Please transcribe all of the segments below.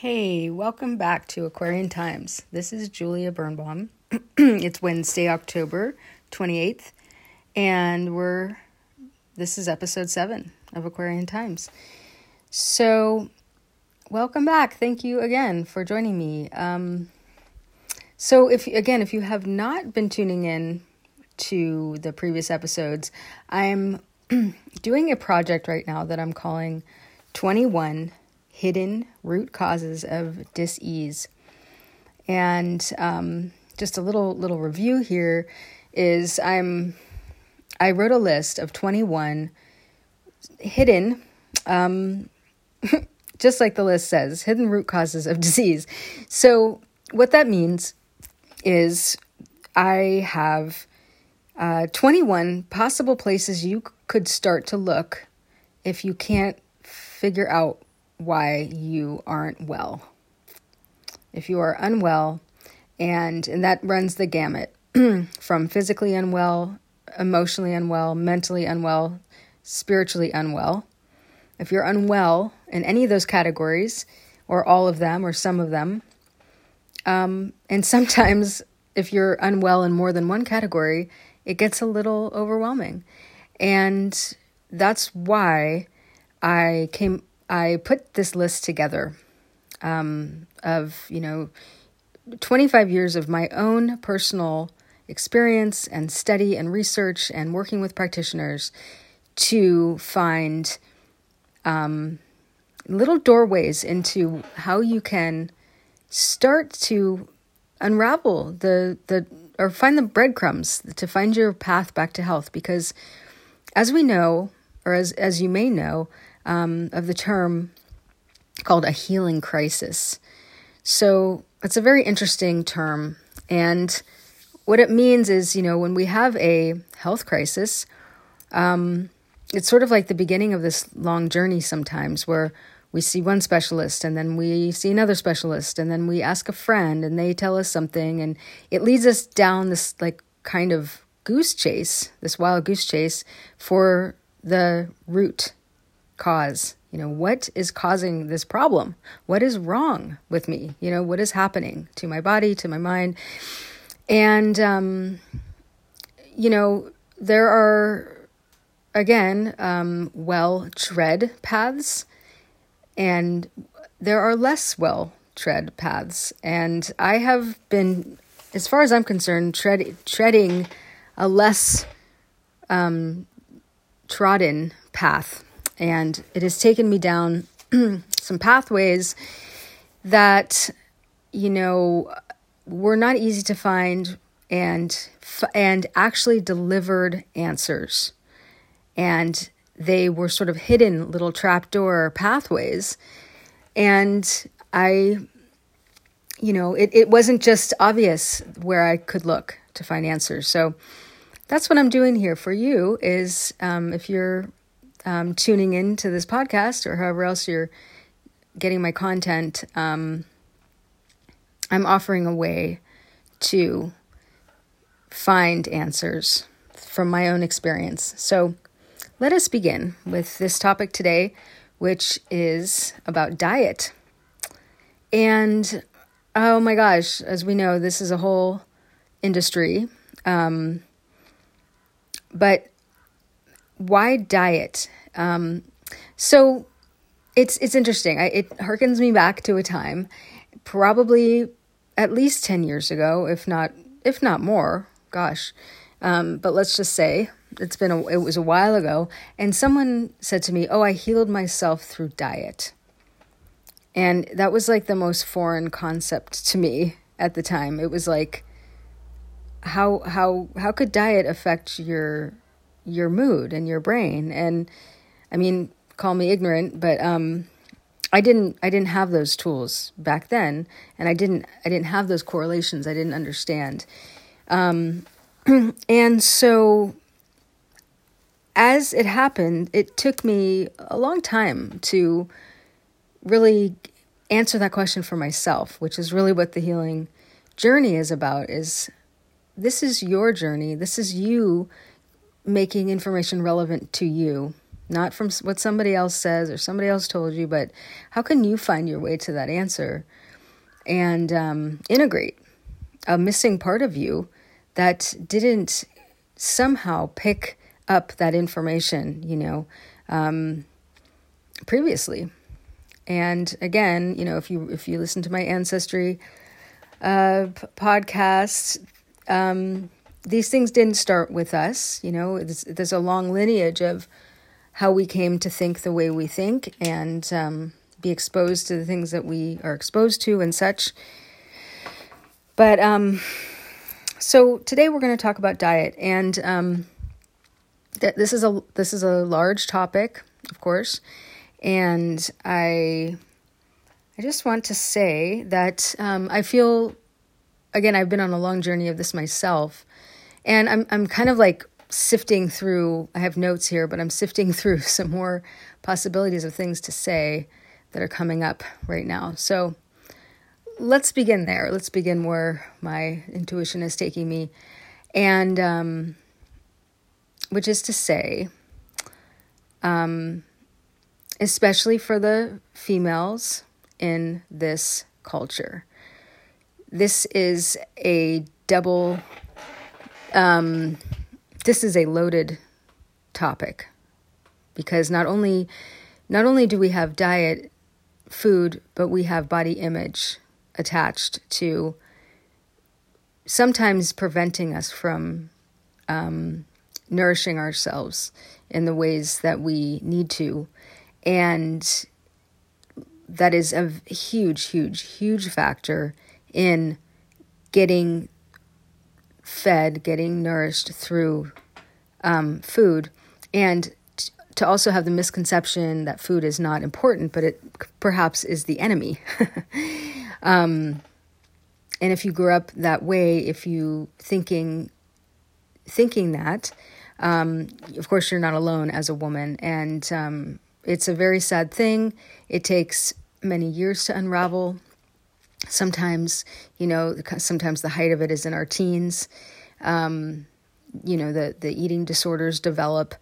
Hey, welcome back to Aquarian Times. This is Julia Birnbaum. it's Wednesday, October 28th, and we're this is episode 7 of Aquarian Times. So, welcome back. Thank you again for joining me. Um, so if again, if you have not been tuning in to the previous episodes, I'm doing a project right now that I'm calling 21 hidden root causes of disease. And um, just a little little review here is I'm I wrote a list of 21 hidden um, just like the list says, hidden root causes of disease. So what that means is I have uh, 21 possible places you could start to look if you can't figure out why you aren't well. If you are unwell, and and that runs the gamut from physically unwell, emotionally unwell, mentally unwell, spiritually unwell. If you're unwell in any of those categories, or all of them, or some of them, um, and sometimes if you're unwell in more than one category, it gets a little overwhelming. And that's why I came I put this list together um, of, you know, 25 years of my own personal experience and study and research and working with practitioners to find um, little doorways into how you can start to unravel the the or find the breadcrumbs to find your path back to health. Because as we know or as as you may know um, of the term called a healing crisis. So it's a very interesting term. And what it means is, you know, when we have a health crisis, um, it's sort of like the beginning of this long journey sometimes where we see one specialist and then we see another specialist and then we ask a friend and they tell us something and it leads us down this like kind of goose chase, this wild goose chase for the root cause? You know, what is causing this problem? What is wrong with me? You know, what is happening to my body, to my mind? And, um, you know, there are, again, um, well tread paths, and there are less well tread paths. And I have been, as far as I'm concerned, tread, treading a less um, trodden path and it has taken me down some pathways that, you know, were not easy to find and and actually delivered answers. And they were sort of hidden little trapdoor pathways. And I, you know, it, it wasn't just obvious where I could look to find answers. So that's what I'm doing here for you is um, if you're um, tuning in to this podcast or however else you're getting my content, um, I'm offering a way to find answers from my own experience. So let us begin with this topic today, which is about diet. And oh my gosh, as we know, this is a whole industry. Um, but why diet? Um, so it's it's interesting. I, it harkens me back to a time, probably at least ten years ago, if not if not more. Gosh, um, but let's just say it's been a, it was a while ago, and someone said to me, "Oh, I healed myself through diet," and that was like the most foreign concept to me at the time. It was like, how how how could diet affect your your mood and your brain. And I mean, call me ignorant, but um, I didn't I didn't have those tools back then, and I didn't I didn't have those correlations. I didn't understand, um, and so as it happened, it took me a long time to really answer that question for myself, which is really what the healing journey is about. Is this is your journey? This is you making information relevant to you not from what somebody else says or somebody else told you, but how can you find your way to that answer and um, integrate a missing part of you that didn't somehow pick up that information, you know, um, previously. And again, you know, if you if you listen to my ancestry uh, podcast, um, these things didn't start with us. You know, there's a long lineage of how we came to think the way we think and um, be exposed to the things that we are exposed to and such. But um, so today we're going to talk about diet, and um, th- this is a this is a large topic, of course, and I I just want to say that um, I feel again I've been on a long journey of this myself, and I'm I'm kind of like sifting through. I have notes here, but I'm sifting through some more possibilities of things to say that are coming up right now. So let's begin there. Let's begin where my intuition is taking me. And, um, which is to say, um, especially for the females in this culture, this is a double, um, this is a loaded topic because not only not only do we have diet food, but we have body image attached to sometimes preventing us from um, nourishing ourselves in the ways that we need to. And that is a huge, huge, huge factor in getting fed, getting nourished through um, food. And to also have the misconception that food is not important, but it perhaps is the enemy. um, and if you grew up that way, if you thinking thinking that, um, of course you're not alone as a woman, and um, it's a very sad thing. It takes many years to unravel. Sometimes, you know, sometimes the height of it is in our teens. Um, you know, the the eating disorders develop.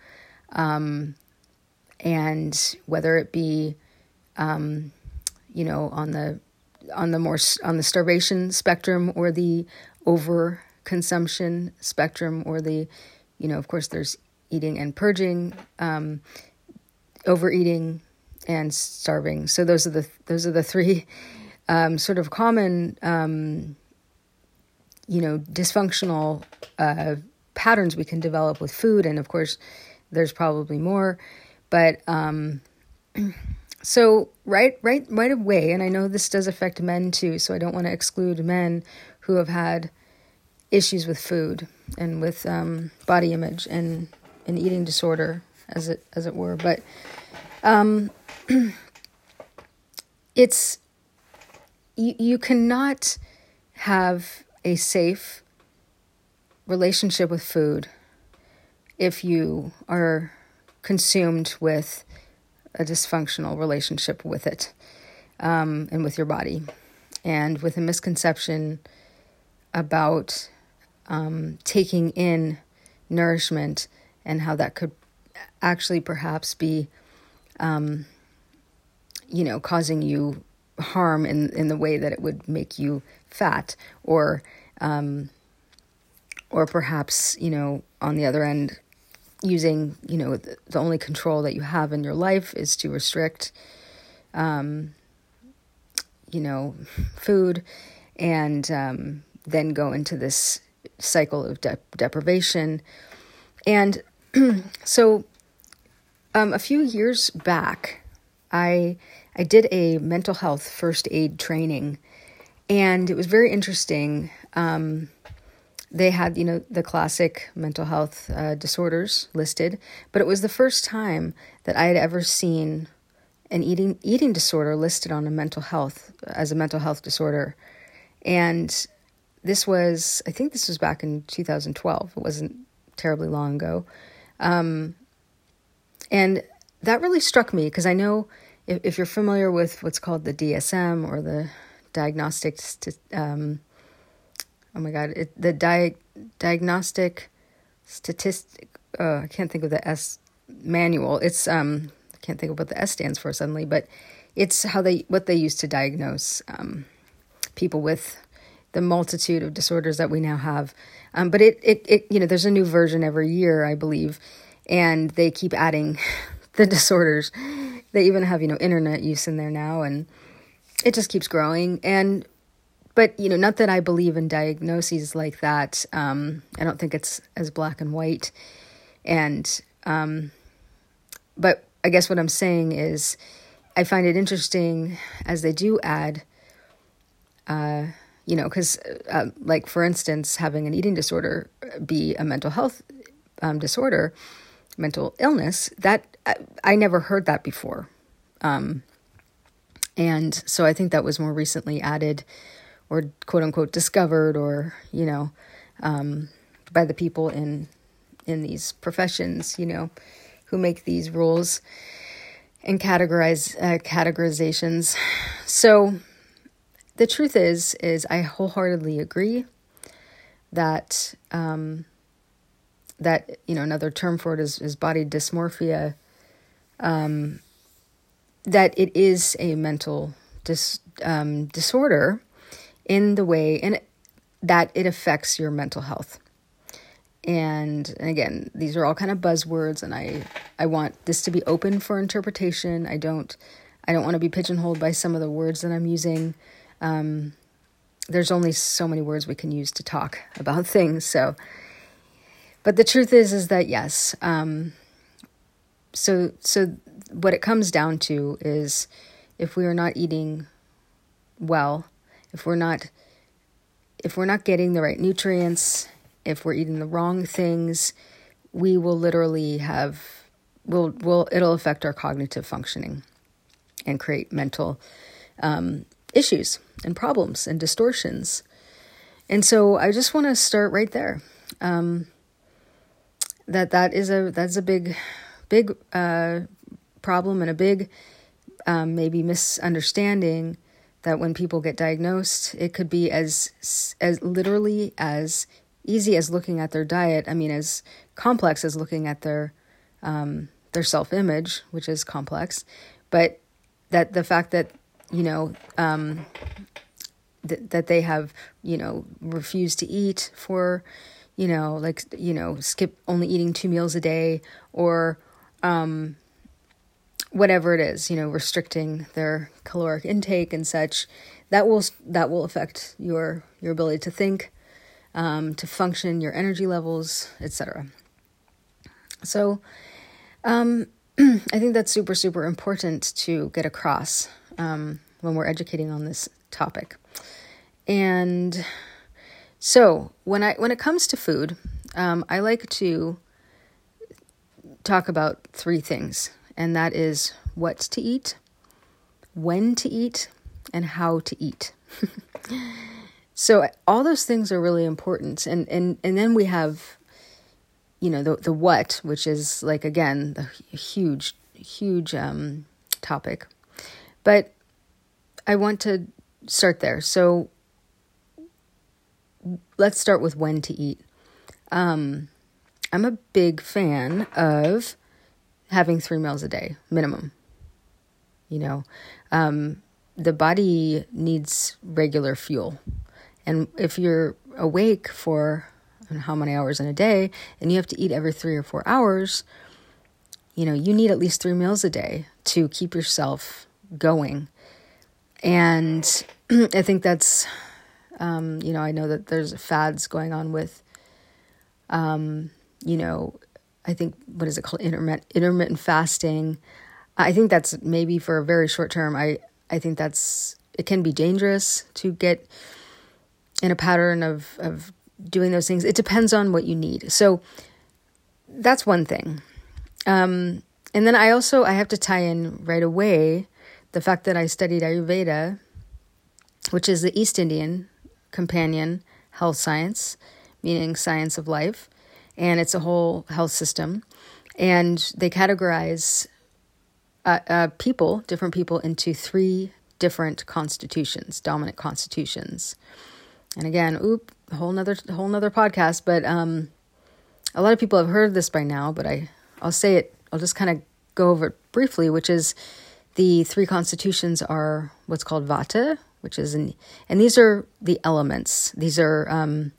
Um, and whether it be, um, you know, on the on the more on the starvation spectrum or the over consumption spectrum or the, you know, of course, there's eating and purging, um, overeating, and starving. So those are the those are the three um, sort of common, um, you know, dysfunctional uh, patterns we can develop with food, and of course, there's probably more. But um, so right, right, right away, and I know this does affect men too. So I don't want to exclude men who have had issues with food and with um, body image and an eating disorder, as it as it were. But um, it's you, you cannot have a safe relationship with food if you are consumed with a dysfunctional relationship with it um, and with your body, and with a misconception about um, taking in nourishment and how that could actually perhaps be, um, you know, causing you harm in in the way that it would make you fat or um, or perhaps you know on the other end using, you know, the, the, only control that you have in your life is to restrict, um, you know, food, and um, then go into this cycle of de- deprivation. And so, um, a few years back, I I did a mental health first aid training, and it was very interesting. Um, they had, you know, the classic mental health uh, disorders listed, but it was the first time that I had ever seen an eating eating disorder listed on a mental health as a mental health disorder, and this was, I think, this was back in 2012. It wasn't terribly long ago, um, and that really struck me because I know if, if, you're familiar with what's called the DSM or the diagnostic. Um, oh my god, it, the di- diagnostic statistic. Uh, I can't think of the S manual. It's um, I can't think of what the S stands for suddenly, but it's how they what they use to diagnose um, people with the multitude of disorders that we now have. Um, but it, it it you know there's a new version every year, I believe, and they keep adding the disorders. They even have you know internet use in there now, and it just keeps growing. And but you know, not that I believe in diagnoses like that. Um, I don't think it's as black and white. And um, but I guess what I'm saying is, I find it interesting as they do add. Uh, you know, because uh, like for instance, having an eating disorder be a mental health um, disorder, mental illness. That I, I never heard that before. Um, and so I think that was more recently added or quote unquote discovered or, you know, um, by the people in in these professions, you know, who make these rules and categorize uh, categorizations. So the truth is is I wholeheartedly agree that um, that you know another term for it is, is body dysmorphia um, that it is a mental dis, um, disorder in the way and that it affects your mental health. And, and again these are all kind of buzzwords and i i want this to be open for interpretation. I don't i don't want to be pigeonholed by some of the words that i'm using. Um, there's only so many words we can use to talk about things so but the truth is is that yes um, so so what it comes down to is if we are not eating well if we're not if we're not getting the right nutrients if we're eating the wrong things we will literally have will will it'll affect our cognitive functioning and create mental um, issues and problems and distortions. And so i just want to start right there. Um, that that is a that's a big big uh, problem and a big um, maybe misunderstanding that when people get diagnosed, it could be as as literally as easy as looking at their diet. I mean, as complex as looking at their um, their self image, which is complex, but that the fact that you know um, th- that they have you know refused to eat for you know like you know skip only eating two meals a day or um, whatever it is, you know, restricting their caloric intake and such, that will that will affect your your ability to think, um, to function, your energy levels, etc. So, um, I think that's super super important to get across um, when we're educating on this topic. And so when I when it comes to food, um, I like to talk about three things and that is what to eat, when to eat, and how to eat. so all those things are really important, and and and then we have, you know, the the what, which is like again the huge huge um, topic, but I want to start there. So let's start with when to eat. Um, I'm a big fan of having three meals a day minimum. You know, um, the body needs regular fuel. And if you're awake for how many hours in a day and you have to eat every three or four hours, you know, you need at least three meals a day to keep yourself going. And I think that's, um, you know, I know that there's fads going on with, um, you know, I think what is it called intermittent intermittent fasting. I think that's maybe for a very short term. I I think that's it can be dangerous to get in a pattern of of doing those things. It depends on what you need. So that's one thing. Um, and then I also I have to tie in right away the fact that I studied Ayurveda, which is the East Indian companion health science, meaning science of life and it's a whole health system. And they categorize uh, uh, people, different people, into three different constitutions, dominant constitutions. And again, oop, whole nother whole nother podcast. But um, a lot of people have heard this by now. But I I'll say it I'll just kind of go over it briefly, which is the three constitutions are what's called vata, which is an, and these are the elements. These are um,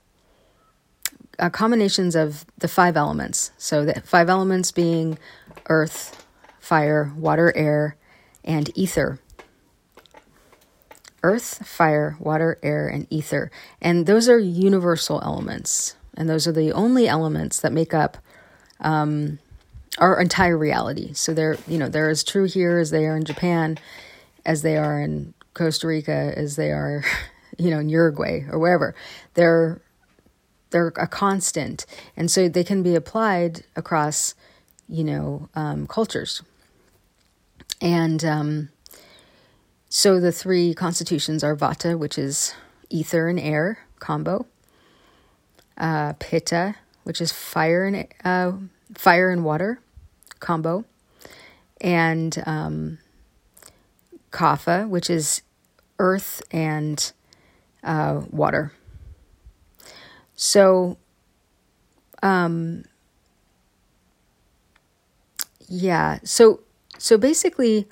uh, combinations of the five elements. So the five elements being earth, fire, water, air, and ether. Earth, fire, water, air, and ether. And those are universal elements. And those are the only elements that make up um, our entire reality. So they're, you know, they're as true here as they are in Japan, as they are in Costa Rica, as they are, you know, in Uruguay or wherever. They're they're a constant, and so they can be applied across, you know, um, cultures. And um, so the three constitutions are Vata, which is ether and air combo. Uh, Pitta, which is fire and uh, fire and water combo, and um, Kapha, which is earth and uh, water. So, um, yeah. So, so basically,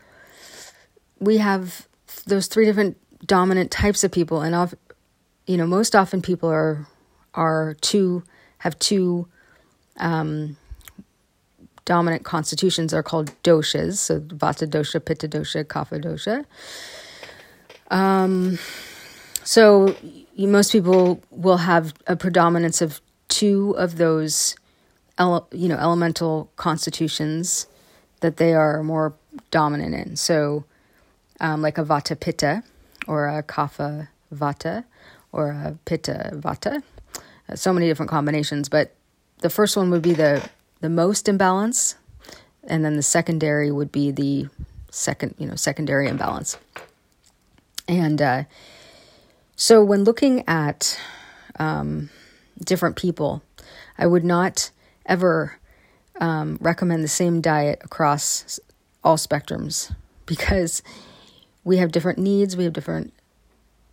we have those three different dominant types of people, and of, you know, most often people are are two have two um, dominant constitutions are called doshas. So vata dosha, pitta dosha, kapha dosha. Um, so you, most people will have a predominance of two of those, ele- you know, elemental constitutions that they are more dominant in. So, um, like a vata pitta, or a kapha vata, or a pitta vata. Uh, so many different combinations, but the first one would be the the most imbalance, and then the secondary would be the second, you know, secondary imbalance. And uh, so when looking at um, different people, I would not ever um, recommend the same diet across all spectrums because we have different needs, we have different,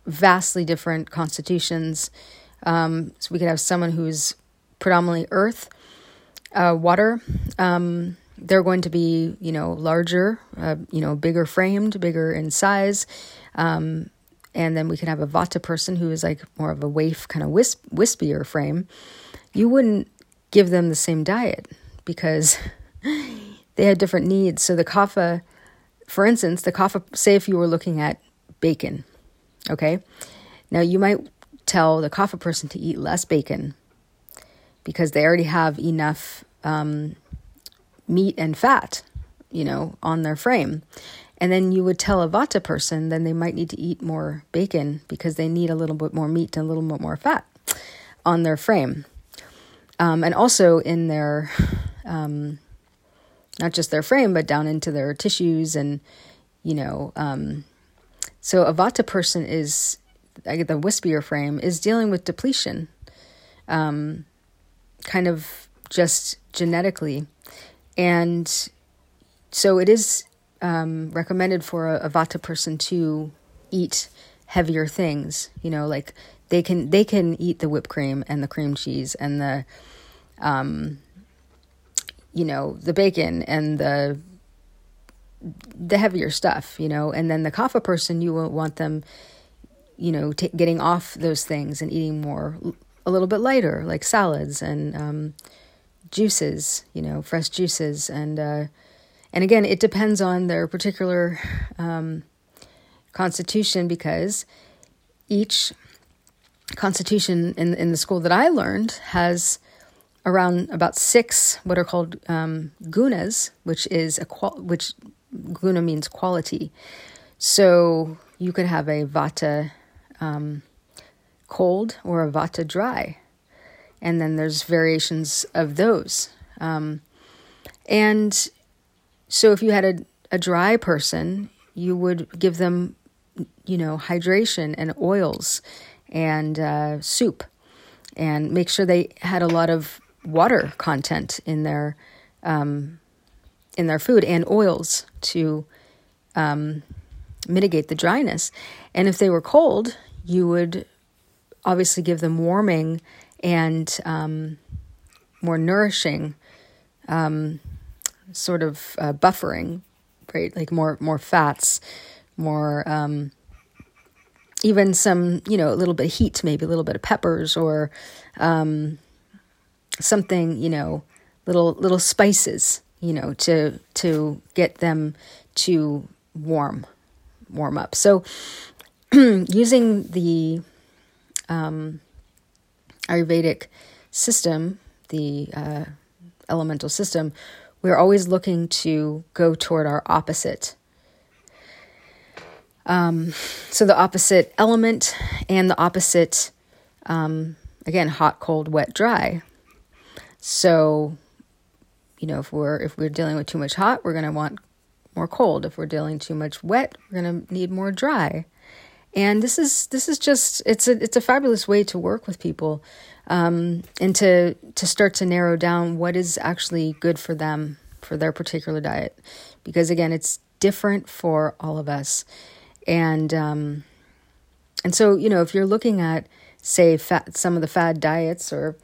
vastly different constitutions. Um, so we could have someone who's predominantly earth, uh, water. Um, they're going to be, you know, larger, uh, you know, bigger framed, bigger in size. Um, and then we could have a Vata person who is like more of a waif, kind of wisp, wispier frame. You wouldn't give them the same diet because they had different needs. So the kapha, for instance, the kapha, say if you were looking at bacon, okay? Now you might tell the kapha person to eat less bacon because they already have enough um, meat and fat, you know, on their frame. And then you would tell a Vata person, then they might need to eat more bacon because they need a little bit more meat and a little bit more fat on their frame. Um, and also in their, um, not just their frame, but down into their tissues and, you know, um, so a Vata person is, I get the wispier frame, is dealing with depletion, um, kind of just genetically. And so it is um, recommended for a, a Vata person to eat heavier things. You know, like they can they can eat the whipped cream and the cream cheese and the, um, you know, the bacon and the the heavier stuff. You know, and then the kapha person, you will want them, you know, t- getting off those things and eating more a little bit lighter, like salads and um, juices. You know, fresh juices and. Uh, and again, it depends on their particular um, constitution because each constitution in in the school that I learned has around about six what are called um, gunas, which is a qual- which guna means quality. So you could have a vata um, cold or a vata dry, and then there's variations of those. Um, and so if you had a, a dry person, you would give them, you know, hydration and oils and uh, soup and make sure they had a lot of water content in their um, in their food and oils to um, mitigate the dryness. And if they were cold, you would obviously give them warming and um, more nourishing um, sort of uh, buffering, right? Like more more fats, more um, even some you know a little bit of heat, maybe a little bit of peppers or um, something you know little little spices you know to to get them to warm warm up. So using the um, Ayurvedic system, the uh, elemental system, we're always looking to go toward our opposite. Um, so the opposite element and the opposite, um, again, hot, cold, wet, dry. So, you know, if we're if we're dealing with too much hot, we're going to want more cold. If we're dealing too much wet, we're going to need more dry. And this is this is just it's a it's a fabulous way to work with people um, and to to start to narrow down what is actually good for them for their particular diet. Because again it's different for all of us. And um, and so you know if you're looking at say fat, some of the fad diets or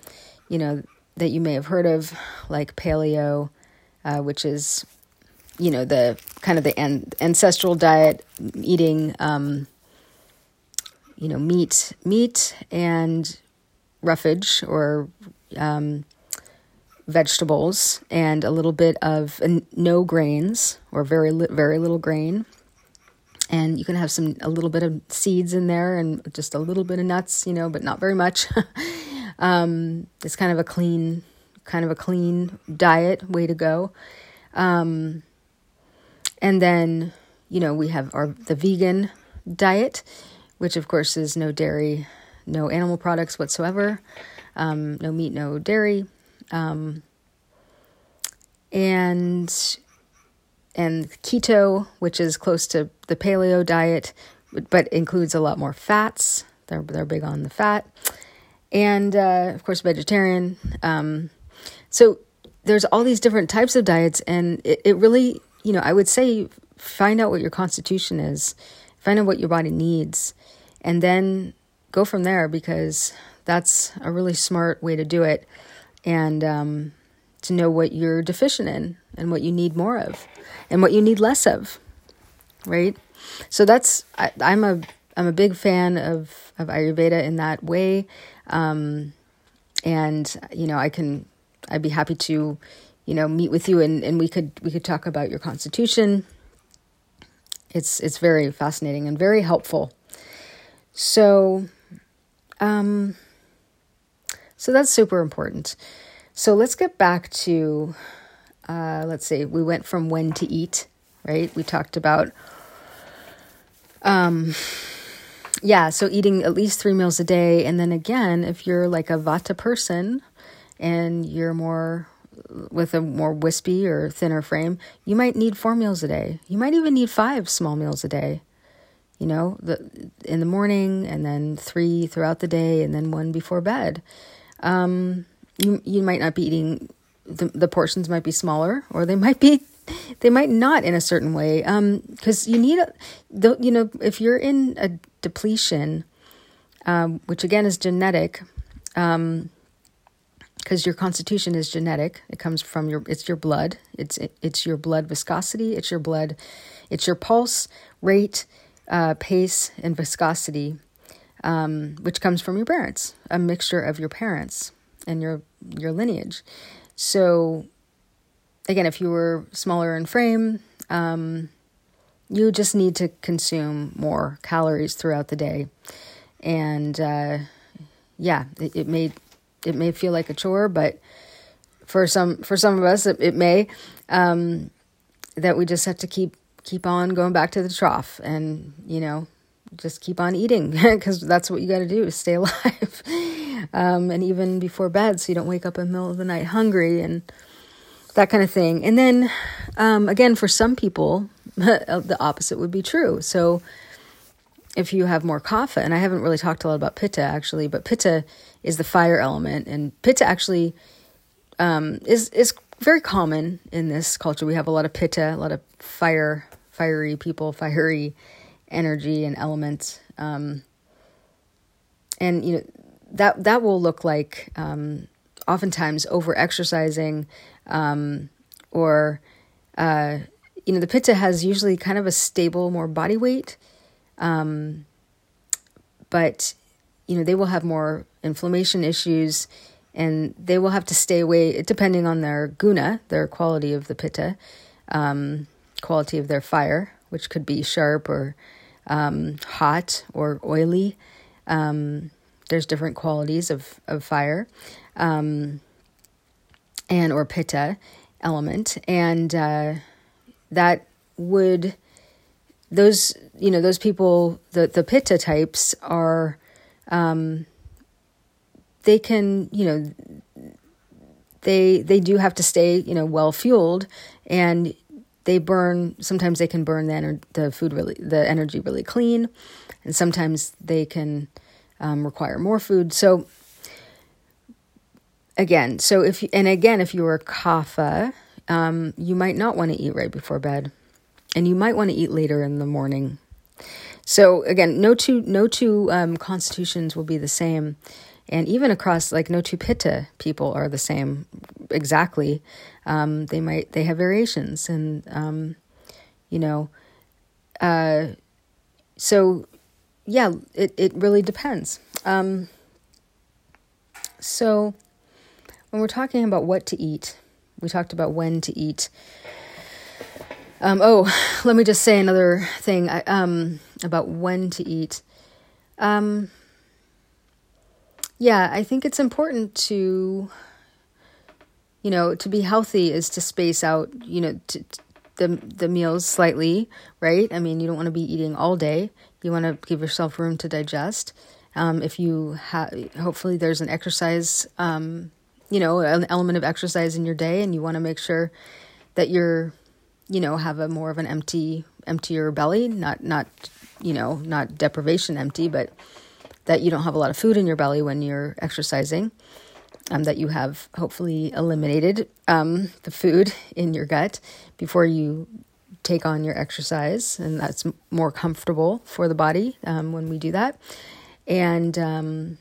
you know that you may have heard of like paleo uh, which is you know the kind of the an- ancestral diet eating um, you know meat meat and roughage or um, vegetables and a little bit of uh, no grains or very very little grain. And you can have some a little bit of seeds in there and just a little bit of nuts you know but not very much. Um, it's kind of a clean kind of a clean diet way to go. Um, and then, you know, we have our the vegan diet, which of course is no dairy, no animal products whatsoever, um, no meat, no dairy, um, and and keto, which is close to the paleo diet, but includes a lot more fats. They're they're big on the fat, and uh, of course vegetarian. Um, so there's all these different types of diets, and it, it really you know, I would say find out what your constitution is, find out what your body needs, and then go from there because that's a really smart way to do it. And um, to know what you're deficient in and what you need more of and what you need less of, right? So that's I, am a I'm a big fan of of Ayurveda in that way, um, and you know I can I'd be happy to you know, meet with you and, and we could we could talk about your constitution. It's it's very fascinating and very helpful. So um so that's super important. So let's get back to uh let's see, we went from when to eat, right? We talked about um yeah, so eating at least 3 meals a day and then again, if you're like a vata person and you're more with a more wispy or thinner frame, you might need four meals a day. You might even need five small meals a day. You know, the in the morning and then three throughout the day and then one before bed. Um, you you might not be eating the the portions might be smaller or they might be they might not in a certain way um because you need a the, you know if you're in a depletion um which again is genetic um because your constitution is genetic. It comes from your it's your blood. It's it, it's your blood viscosity. It's your blood. It's your pulse rate, uh, pace, and viscosity, um, which comes from your parents. A mixture of your parents and your your lineage. So, again, if you were smaller in frame, um, you just need to consume more calories throughout the day, and uh, yeah, it, it made it may feel like a chore, but for some for some of us it, it may um, that we just have to keep keep on going back to the trough and you know just keep on eating because that's what you got to do to stay alive. Um, and even before bed so you don't wake up in the middle of the night hungry and that kind of thing. And then um, again for some people the opposite would be true. So if you have more kapha, and I haven't really talked a lot about pitta actually, but pitta is the fire element, and pitta actually um, is is very common in this culture. We have a lot of pitta, a lot of fire, fiery people, fiery energy and elements, um, and you know that that will look like um, oftentimes over exercising um, or uh, you know, the pitta has usually kind of a stable, more body weight, um, but you know they will have more inflammation issues, and they will have to stay away depending on their guna, their quality of the pitta, um, quality of their fire, which could be sharp or um, hot or oily. Um, there's different qualities of of fire, um, and or pitta element, and uh, that would those you know those people the the pitta types are um they can you know they they do have to stay you know well fueled and they burn sometimes they can burn the ener- the food really the energy really clean and sometimes they can um, require more food so again so if you, and again if you're kapha um, you might not want to eat right before bed, and you might want to eat later in the morning. So again, no two no two um, constitutions will be the same, and even across like no two pitta people are the same exactly. Um, they might they have variations, and um, you know, uh, so yeah, it it really depends. Um, so when we're talking about what to eat we talked about when to eat. Um, oh, let me just say another thing um, about when to eat. Yeah, I think it's important to, you know, to be healthy is to space out, you know, to, the the meals slightly, right? I mean, you don't want to be eating all day. You want to give yourself room to digest. Um, if you have, hopefully, there's an exercise um, you know, an element of exercise in your day and you want to make sure that you're, you know, have a more of an empty, emptier belly, not, not, you know, not deprivation empty, but that you don't have a lot of food in your belly when you're exercising. Um, that you have hopefully eliminated um, the food in your gut before you take on your exercise, and that's more comfortable for the body um, when we do that. And um,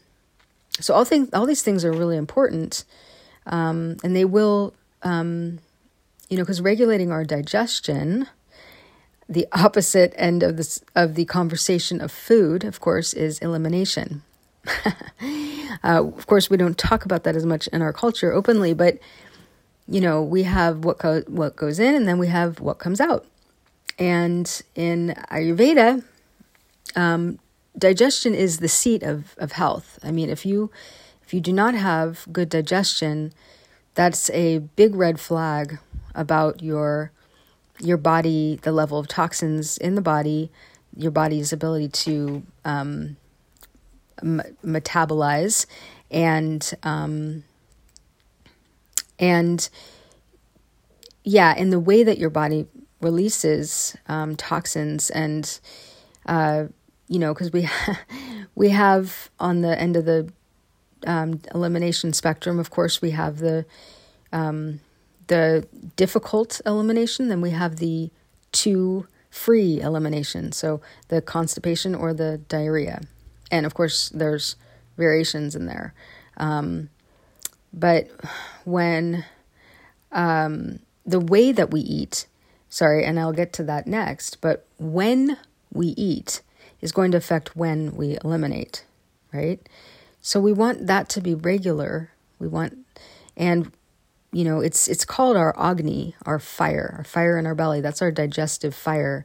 so all things, all these things are really important, um, and they will, um, you know, because regulating our digestion, the opposite end of this of the conversation of food, of course, is elimination. uh, of course, we don't talk about that as much in our culture openly, but you know, we have what go- what goes in, and then we have what comes out. And in Ayurveda, um, digestion is the seat of, of health. I mean, if you if you do not have good digestion, that's a big red flag about your your body, the level of toxins in the body, your body's ability to um, m- metabolize, and um, and yeah, in the way that your body releases um, toxins and uh, you know, because we we have on the end of the um, elimination spectrum, of course, we have the um, the difficult elimination, then we have the too free elimination, so the constipation or the diarrhea, and of course, there's variations in there. Um, but when um, the way that we eat, sorry, and I'll get to that next, but when we eat, is going to affect when we eliminate, right? So we want that to be regular. We want, and you know, it's it's called our agni, our fire, our fire in our belly. That's our digestive fire.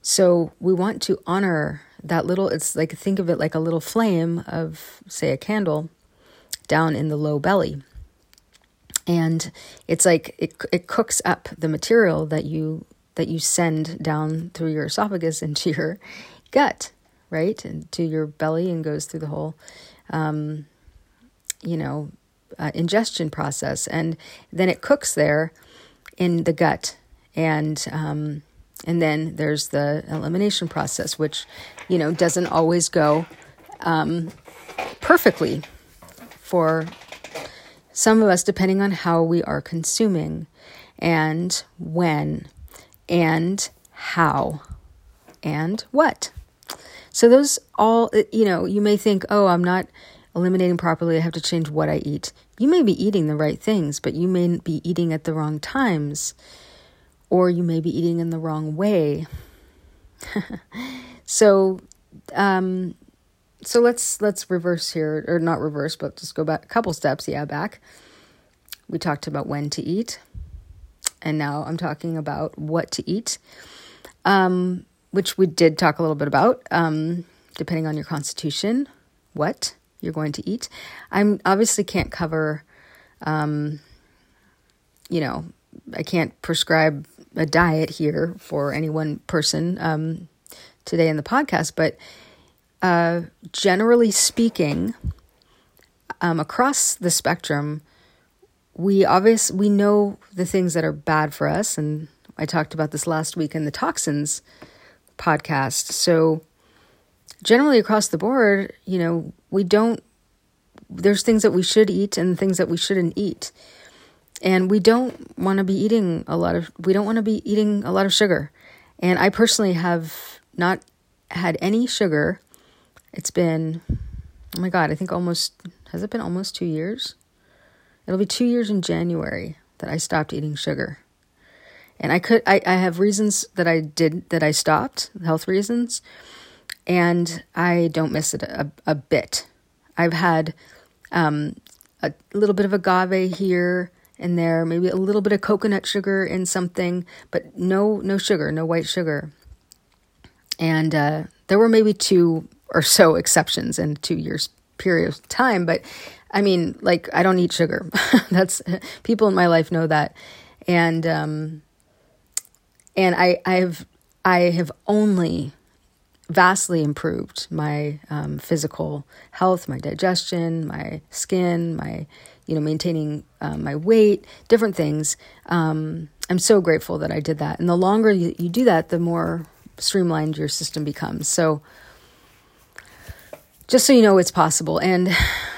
So we want to honor that little. It's like think of it like a little flame of, say, a candle, down in the low belly. And it's like it it cooks up the material that you that you send down through your esophagus into your gut, right, and to your belly and goes through the whole, um, you know, uh, ingestion process, and then it cooks there in the gut, and um, and then there's the elimination process, which you know doesn't always go um, perfectly for some of us, depending on how we are consuming and when and how and what. So those all, you know, you may think, oh, I'm not eliminating properly. I have to change what I eat. You may be eating the right things, but you may be eating at the wrong times. or you may be eating in the wrong way. so, um, so let's let's reverse here, or not reverse, but just go back a couple steps. Yeah, back. We talked about when to eat, and now I'm talking about what to eat, um, which we did talk a little bit about. Um, depending on your constitution, what you're going to eat. I'm obviously can't cover, um, you know, I can't prescribe a diet here for any one person um, today in the podcast, but uh, generally speaking, um, across the spectrum, we obvious we know the things that are bad for us, and I talked about this last week in the toxins podcast. So generally across the board, you know, we don't, there's things that we should eat and things that we shouldn't eat. And we don't want to be eating a lot of, we don't want to be eating a lot of sugar. And I personally have not had any sugar. It's been, oh my God, I think almost, has it been almost two years? It'll be two years in January that I stopped eating sugar. And I could, I, I have reasons that I did, that I stopped, health reasons and I don't miss it a, a bit. I've had um, a little bit of agave here and there, maybe a little bit of coconut sugar in something, but no no sugar, no white sugar. And uh, there were maybe two or so exceptions in two years period of time, but I mean, like I don't eat sugar. That's people in my life know that, and um, and I I've I have only vastly improved my um, physical health, my digestion, my skin, my you know maintaining um, my weight, different things. Um, I'm so grateful that I did that, and the longer you, you do that, the more streamlined your system becomes. So. Just so you know, it's possible. And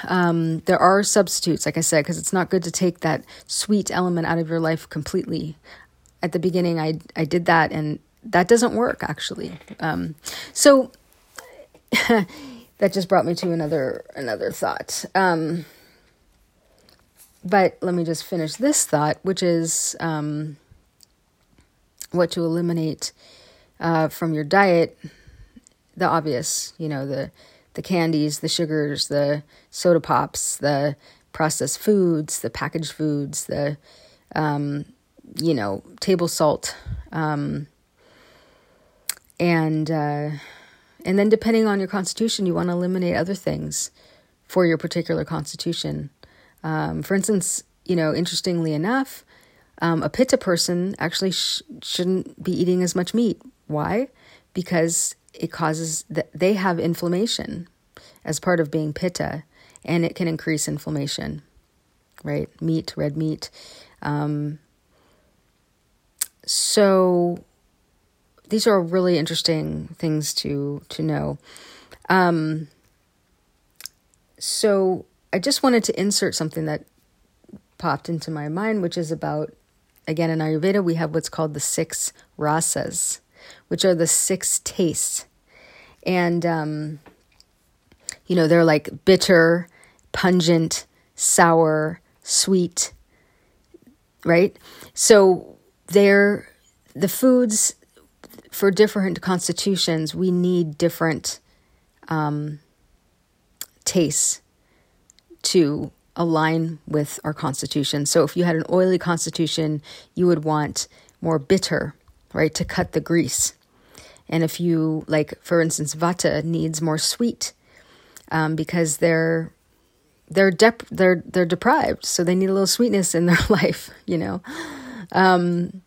um, there are substitutes, like I said, because it's not good to take that sweet element out of your life completely. At the beginning, I, I did that, and that doesn't work actually. Um, so that just brought me to another another thought. Um, but let me just finish this thought, which is um, what to eliminate uh, from your diet. The obvious, you know, the the candies, the sugars, the soda pops, the processed foods, the packaged foods, the um, you know table salt. Um, and uh, and then depending on your constitution, you want to eliminate other things for your particular constitution. Um, for instance, you know, interestingly enough, um, a pitta person actually sh- shouldn't be eating as much meat. Why? Because it causes that they have inflammation as part of being pitta, and it can increase inflammation. Right, meat, red meat. Um, so these are really interesting things to to know. Um, so I just wanted to insert something that popped into my mind, which is about again in Ayurveda we have what's called the six rasas, which are the six tastes, and um, you know they're like bitter, pungent, sour, sweet, right? So they're the foods for different constitutions, we need different um, tastes to align with our constitution. So if you had an oily constitution, you would want more bitter, right, to cut the grease. And if you, like, for instance, vata needs more sweet um, because they're they're dep- they're they're deprived, so they need a little sweetness in their life, you know. Um,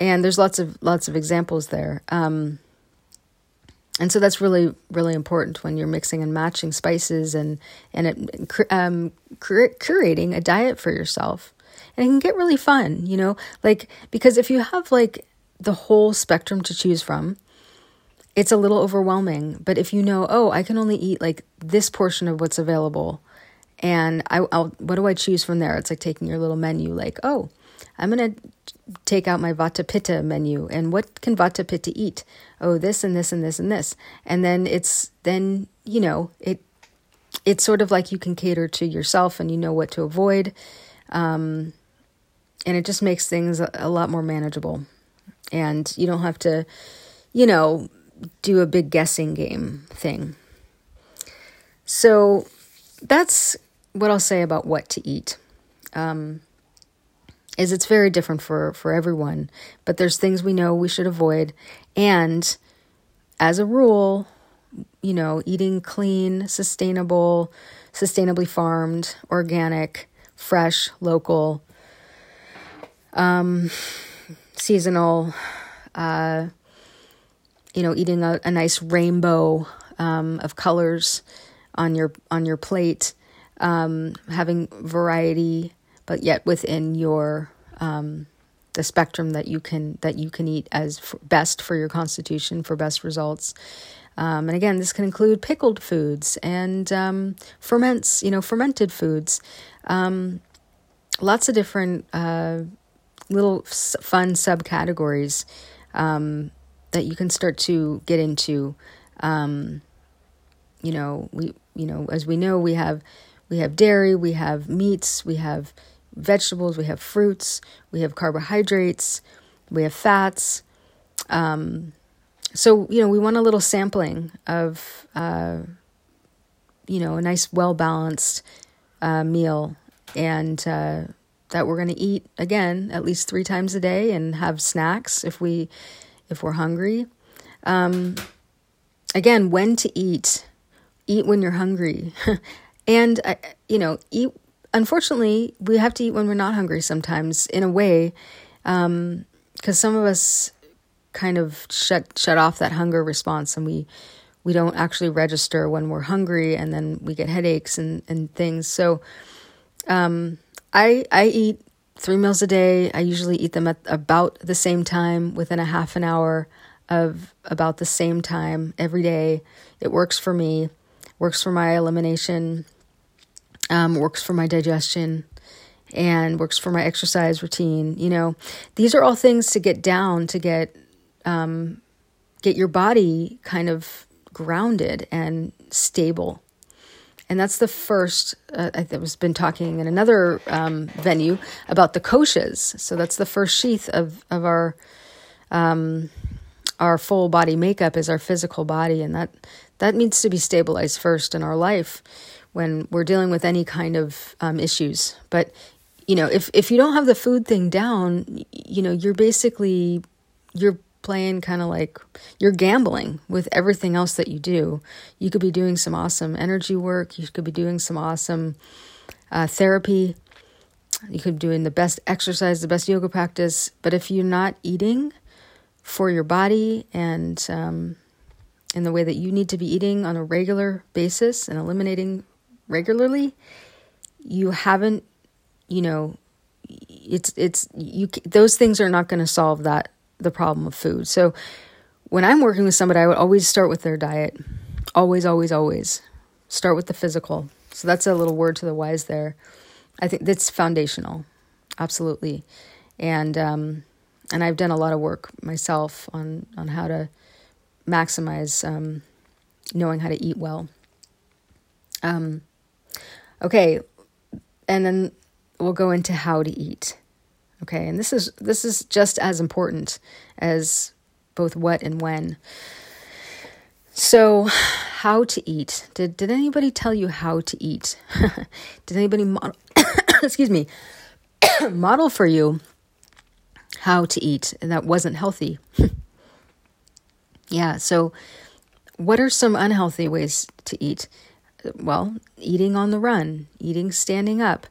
and there's lots of lots of examples there. Um, and so that's really really important when you're mixing and matching spices and and it, um, curating a diet for yourself. And it can get really fun, you know, like because if you have like the whole spectrum to choose from, it's a little overwhelming. But if you know, oh, I can only eat like this portion of what's available, and I, will what do I choose from there? It's like taking your little menu, like, oh, I'm going to take out my Vata Pitta menu and what can Vata Pitta eat? Oh, this and this and this and this. And then it's, then, you know, it, it's sort of like you can cater to yourself and you know what to avoid. Um, and it just makes things a, lot more manageable. And you don't have to, you know, do a big guessing game thing. So that's what I'll say about what to eat. Um, is it's very different for for everyone, but there's things we know we should avoid, and as a rule, you know, eating clean, sustainable, sustainably farmed, organic, fresh, local, um, seasonal, uh, you know, eating a, a nice rainbow um, of colors on your on your plate, um, having variety, but yet within your um, the spectrum that you can that you can eat as best for your constitution for best results. Um, and again, this can include pickled foods and um, ferments, you know, fermented foods. Um, lots of different uh, little fun subcategories um, that you can start to get into. Um, you know, we you know as we know we have we have dairy, we have meats, we have vegetables, we have fruits, we have carbohydrates, we have fats. Um, so you know we want a little sampling of uh, you know a nice well balanced uh, meal and uh, that we're going to eat again at least three times a day and have snacks if we if we're hungry um, again when to eat eat when you're hungry and uh, you know eat unfortunately we have to eat when we're not hungry sometimes in a way because um, some of us kind of shut shut off that hunger response and we we don't actually register when we're hungry and then we get headaches and and things so um, I I eat three meals a day. I usually eat them at about the same time, within a half an hour of about the same time every day. It works for me. Works for my elimination. Um, works for my digestion and works for my exercise routine. You know, these are all things to get down to get um, get your body kind of grounded and stable and that's the first. Uh, I was been talking in another um, venue about the koshas. So that's the first sheath of of our um, our full body makeup is our physical body, and that that needs to be stabilized first in our life when we're dealing with any kind of um, issues. But you know, if if you don't have the food thing down, you know, you're basically you're playing kind of like you're gambling with everything else that you do. You could be doing some awesome energy work, you could be doing some awesome uh, therapy, you could be doing the best exercise, the best yoga practice. But if you're not eating for your body and um, in the way that you need to be eating on a regular basis and eliminating regularly, you haven't, you know, it's it's you those things are not going to solve that the problem of food. So when I'm working with somebody, I would always start with their diet. Always, always, always. Start with the physical. So that's a little word to the wise there. I think that's foundational. Absolutely. And um, and I've done a lot of work myself on on how to maximize um, knowing how to eat well. Um, okay, and then we'll go into how to eat. Okay, and this is this is just as important as both what and when. So, how to eat? Did did anybody tell you how to eat? did anybody model excuse me model for you how to eat and that wasn't healthy? yeah, so what are some unhealthy ways to eat? Well, eating on the run, eating standing up,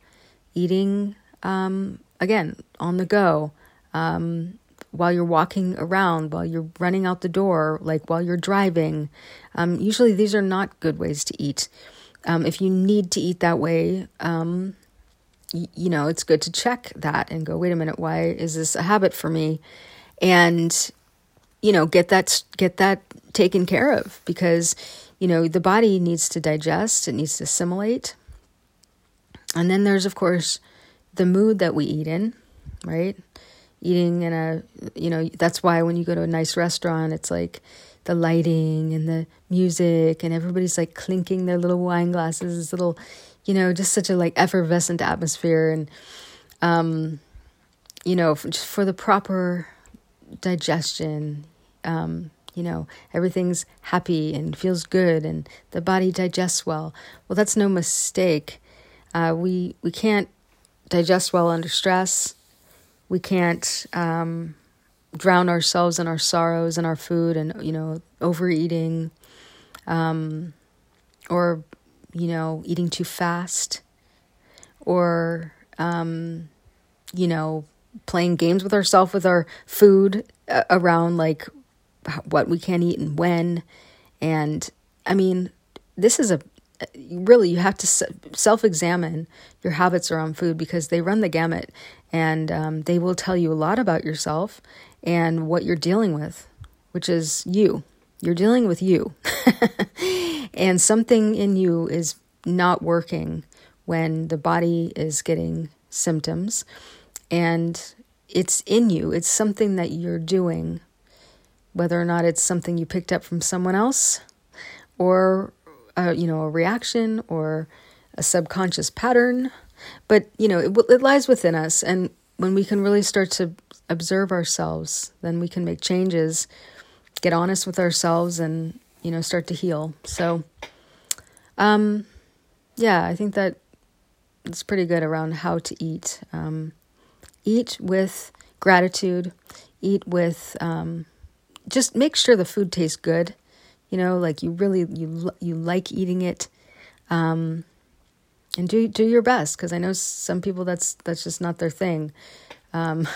eating um, again, on the go, um, while you're walking around, while you're running out the door, like while you're driving. Um, usually, these are not good ways to eat. Um, if you need to eat that way, um, y- you know, it's good to check that and go, wait a minute, why is this a habit for me? And, you know, get that, get that taken care of because, you know, the body needs to digest, it needs to assimilate. And then there's, of course, the mood that we eat in, right? Eating in a, you know, that's why when you go to a nice restaurant, it's like the lighting and the music, and everybody's like clinking their little wine glasses, this little, you know, just such a like effervescent atmosphere. And, um, you know, just for the proper digestion. Um, you know, everything's happy and feels good, and the body digests well. Well, that's no mistake. Uh, we we can't digest well under stress. We can't um, drown ourselves in our sorrows and our food, and you know, overeating, um, or you know, eating too fast, or um, you know, playing games with ourselves with our food uh, around like what we can eat and when. And I mean, this is a really you have to self examine your habits around food because they run the gamut and um, they will tell you a lot about yourself and what you're dealing with, which is you. You're dealing with you. and something in you is not working when the body is getting symptoms and it's in you. It's something that you're doing, whether or not it's something you picked up from someone else or a, you know a reaction or a subconscious pattern. But you know it, it lies within us, and when we can really start to observe ourselves, then we can make changes, get honest with ourselves, and you know start to heal. So, um, yeah, I think that it's pretty good around how to eat. Um, eat with gratitude, eat with um, just make sure the food tastes good. You know, like you really you you like eating it, um, and do do your best because I know some people that's that's just not their thing. Um,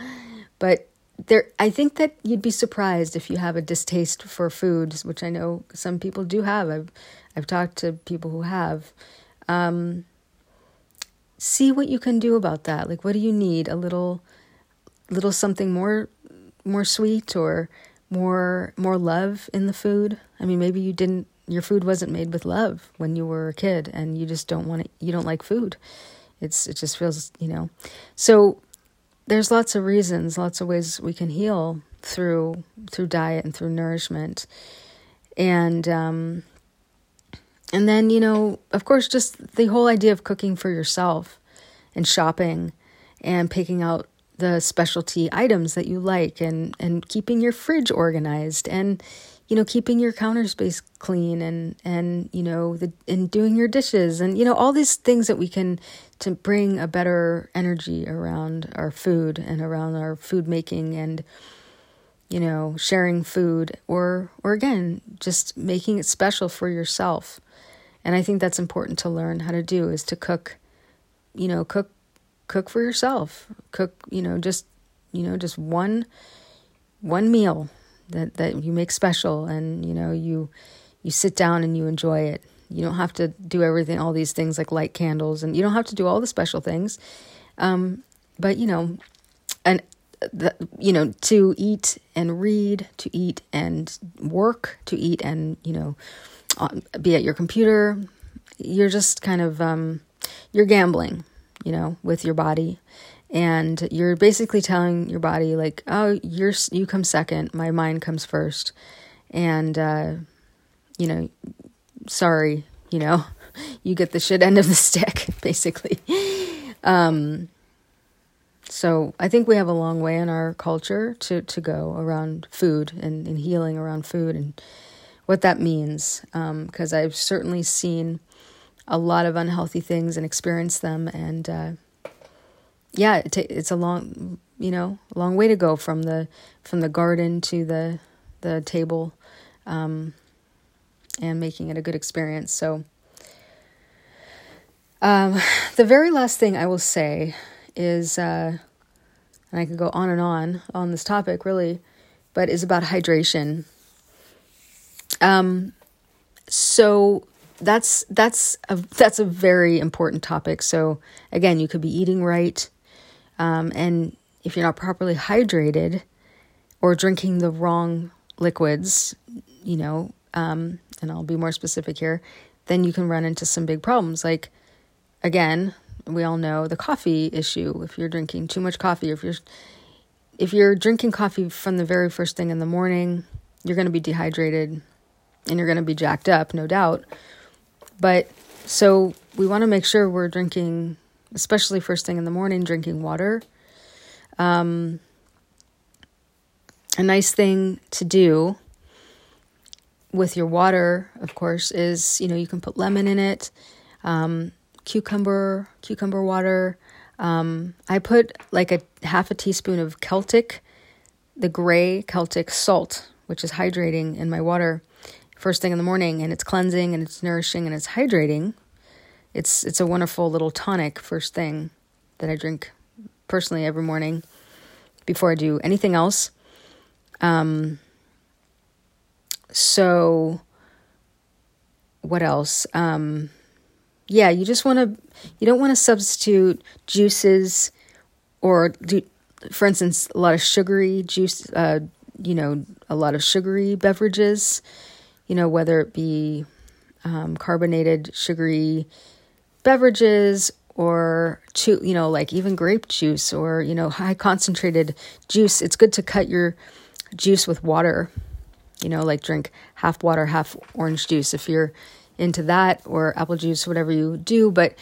but there, I think that you'd be surprised if you have a distaste for foods, which I know some people do have. I've I've talked to people who have. Um, see what you can do about that. Like, what do you need? A little, little something more, more sweet or more, more love in the food. I mean, maybe you didn't. Your food wasn't made with love when you were a kid, and you just don't want it. You don't like food. It's it just feels you know. So there's lots of reasons, lots of ways we can heal through through diet and through nourishment, and um, and then, you know, of course, just the whole idea of cooking for yourself and shopping and picking out the specialty items that you like and, and keeping your fridge organized and, you know, keeping your counter space clean and, and, you know, the, and doing your dishes and, you know, all these things that we can to bring a better energy around our food and around our food making and, you know, sharing food or, or again, just making it special for yourself. And I think that's important to learn how to do is to cook, you know, cook cook for yourself. Cook, you know, just you know, just one one meal that that you make special and you know, you you sit down and you enjoy it. You don't have to do everything all these things like light candles and you don't have to do all the special things. Um, but you know, and the, you know to eat and read to eat and work to eat and you know be at your computer. You're just kind of um, you're gambling, you know, with your body, and you're basically telling your body like, "Oh, you're you come second. My mind comes first. and uh, you know, sorry, you know, you get the shit end of the stick, basically. Um, so I think we have a long way in our culture to, to go around food and, and healing around food and what that means because um, I've certainly seen a lot of unhealthy things and experienced them. And uh, yeah it t- it's a long you know a long way to go from the from the garden to the the table um, and making it a good experience. So um, the very last thing I will say is uh, and I could go on and on on this topic really but is about hydration. Um, so that's that's a that's a very important topic. So again, you could be eating right, um, and if you're not properly hydrated or drinking the wrong liquids, you know, um, and I'll be more specific here, then you can run into some big problems. Like again, we all know the coffee issue. If you're drinking too much coffee, if you're if you're drinking coffee from the very first thing in the morning, you're going to be dehydrated and you're going to be jacked up, no doubt. But so we want to make sure we're drinking, especially first thing in the morning, drinking water. Um, a nice thing to do with your water, of course, is you know you can put lemon in it, um, cucumber, cucumber water. Um, I put like a half a teaspoon of Celtic, the gray Celtic salt, which is hydrating in my water first thing in the morning, and it's cleansing and it's nourishing and it's hydrating. It's it's a wonderful little tonic first thing that I drink personally every morning before I do anything else. Um, so what else? Um, yeah, you just want to, you don't want to substitute juices or do, for instance, a lot of sugary juice, uh, you know, a lot of sugary beverages, you know, whether it be um, carbonated sugary beverages or to you know like even grape juice or you know high concentrated juice. It's good to cut your juice with water you know like drink half water half orange juice if you're into that or apple juice whatever you do. But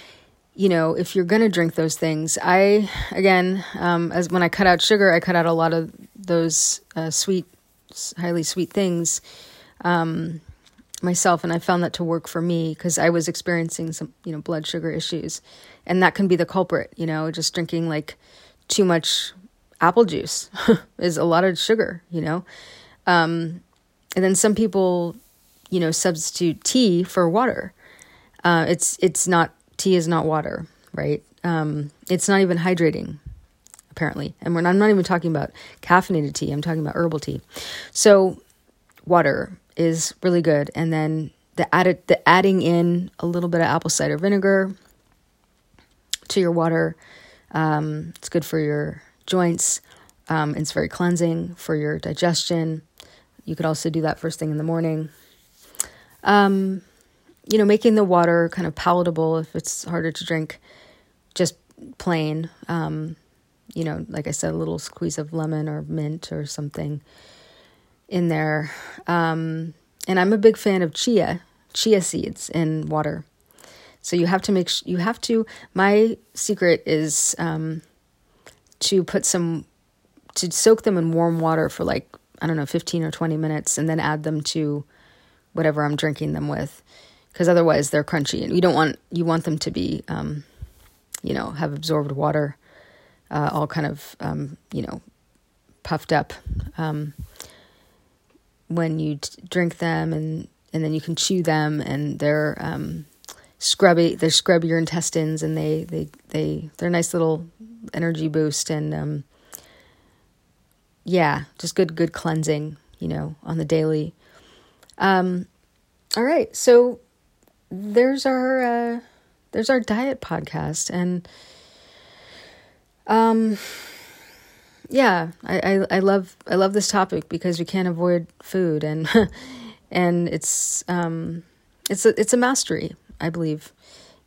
you know if you're going to drink those things i again um, as when i cut out sugar i cut out a lot of those uh, sweet highly sweet things um, myself and I found that to work for me because I was experiencing some, you know, blood sugar issues. And that can be the culprit, you know, just drinking like too much apple juice is a lot of sugar, you know. Um, and then some people, you know, substitute tea for water. Uh, it's it's not tea is not water, right? Um, it's not even hydrating, apparently. And we're not, I'm not even talking about caffeinated tea. I'm talking about herbal tea. So water is really good. And then the added the adding in a little bit of apple cider vinegar to your water. Um, it's good for your joints. Um, it's very cleansing for your digestion. You could also do that first thing in the morning. Um, you know, making the water kind of palatable if it's harder to drink, just plain. Um, you know, like I said, a little squeeze of lemon or mint or something in there. Um, and I'm a big fan of chia, chia seeds in water. So you have to make sh- you have to. My secret is um, to put some to soak them in warm water for like I don't know, 15 or 20 minutes, and then add them to whatever I'm drinking them with, because otherwise they're crunchy, and you don't want you want them to be, um, you know, have absorbed water, uh, all kind of um, you know, puffed up. Um, when you t- drink them and and then you can chew them and they're um, scrubby they scrub your intestines and they they they they're a nice little energy boost and um, yeah just good good cleansing you know on the daily. Um, all right. So there's our uh, there's our diet podcast and um yeah, I, I, I love I love this topic because we can't avoid food and and it's um it's a it's a mastery I believe.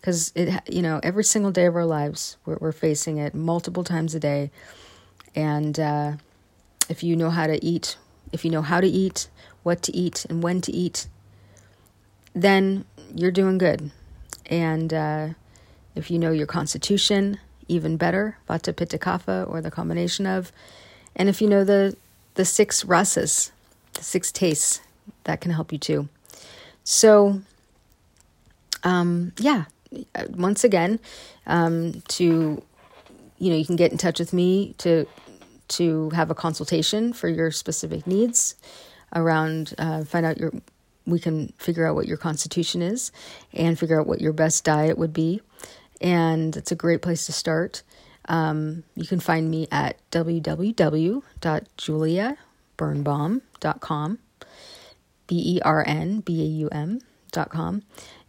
Because it you know every single day of our lives we're, we're facing it multiple times a day. And uh, if you know how to eat if you know how to eat what to eat and when to eat then you're doing good. And uh, if you know your constitution even better, Vata Pitta Kapha, or the combination of. And if you know the the six rasas, the six tastes, that can help you too. So, um, yeah, once again, um, to you know, you can get in touch with me to to have a consultation for your specific needs around uh, find out your we can figure out what your constitution is and figure out what your best diet would be and it's a great place to start. Um, you can find me at www.juliabernbaum.com, B E R N B A U M.com.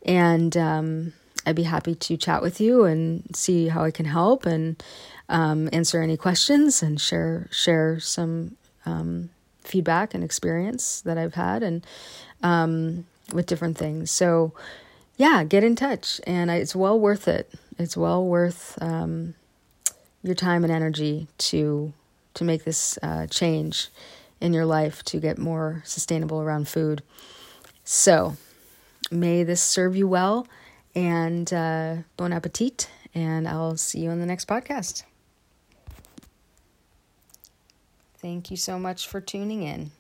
And um, I'd be happy to chat with you and see how I can help and um, answer any questions and share share some um, feedback and experience that I've had and um, with different things. So yeah, get in touch, and it's well worth it. It's well worth um, your time and energy to to make this uh, change in your life to get more sustainable around food. So, may this serve you well, and uh, bon appetit. And I'll see you on the next podcast. Thank you so much for tuning in.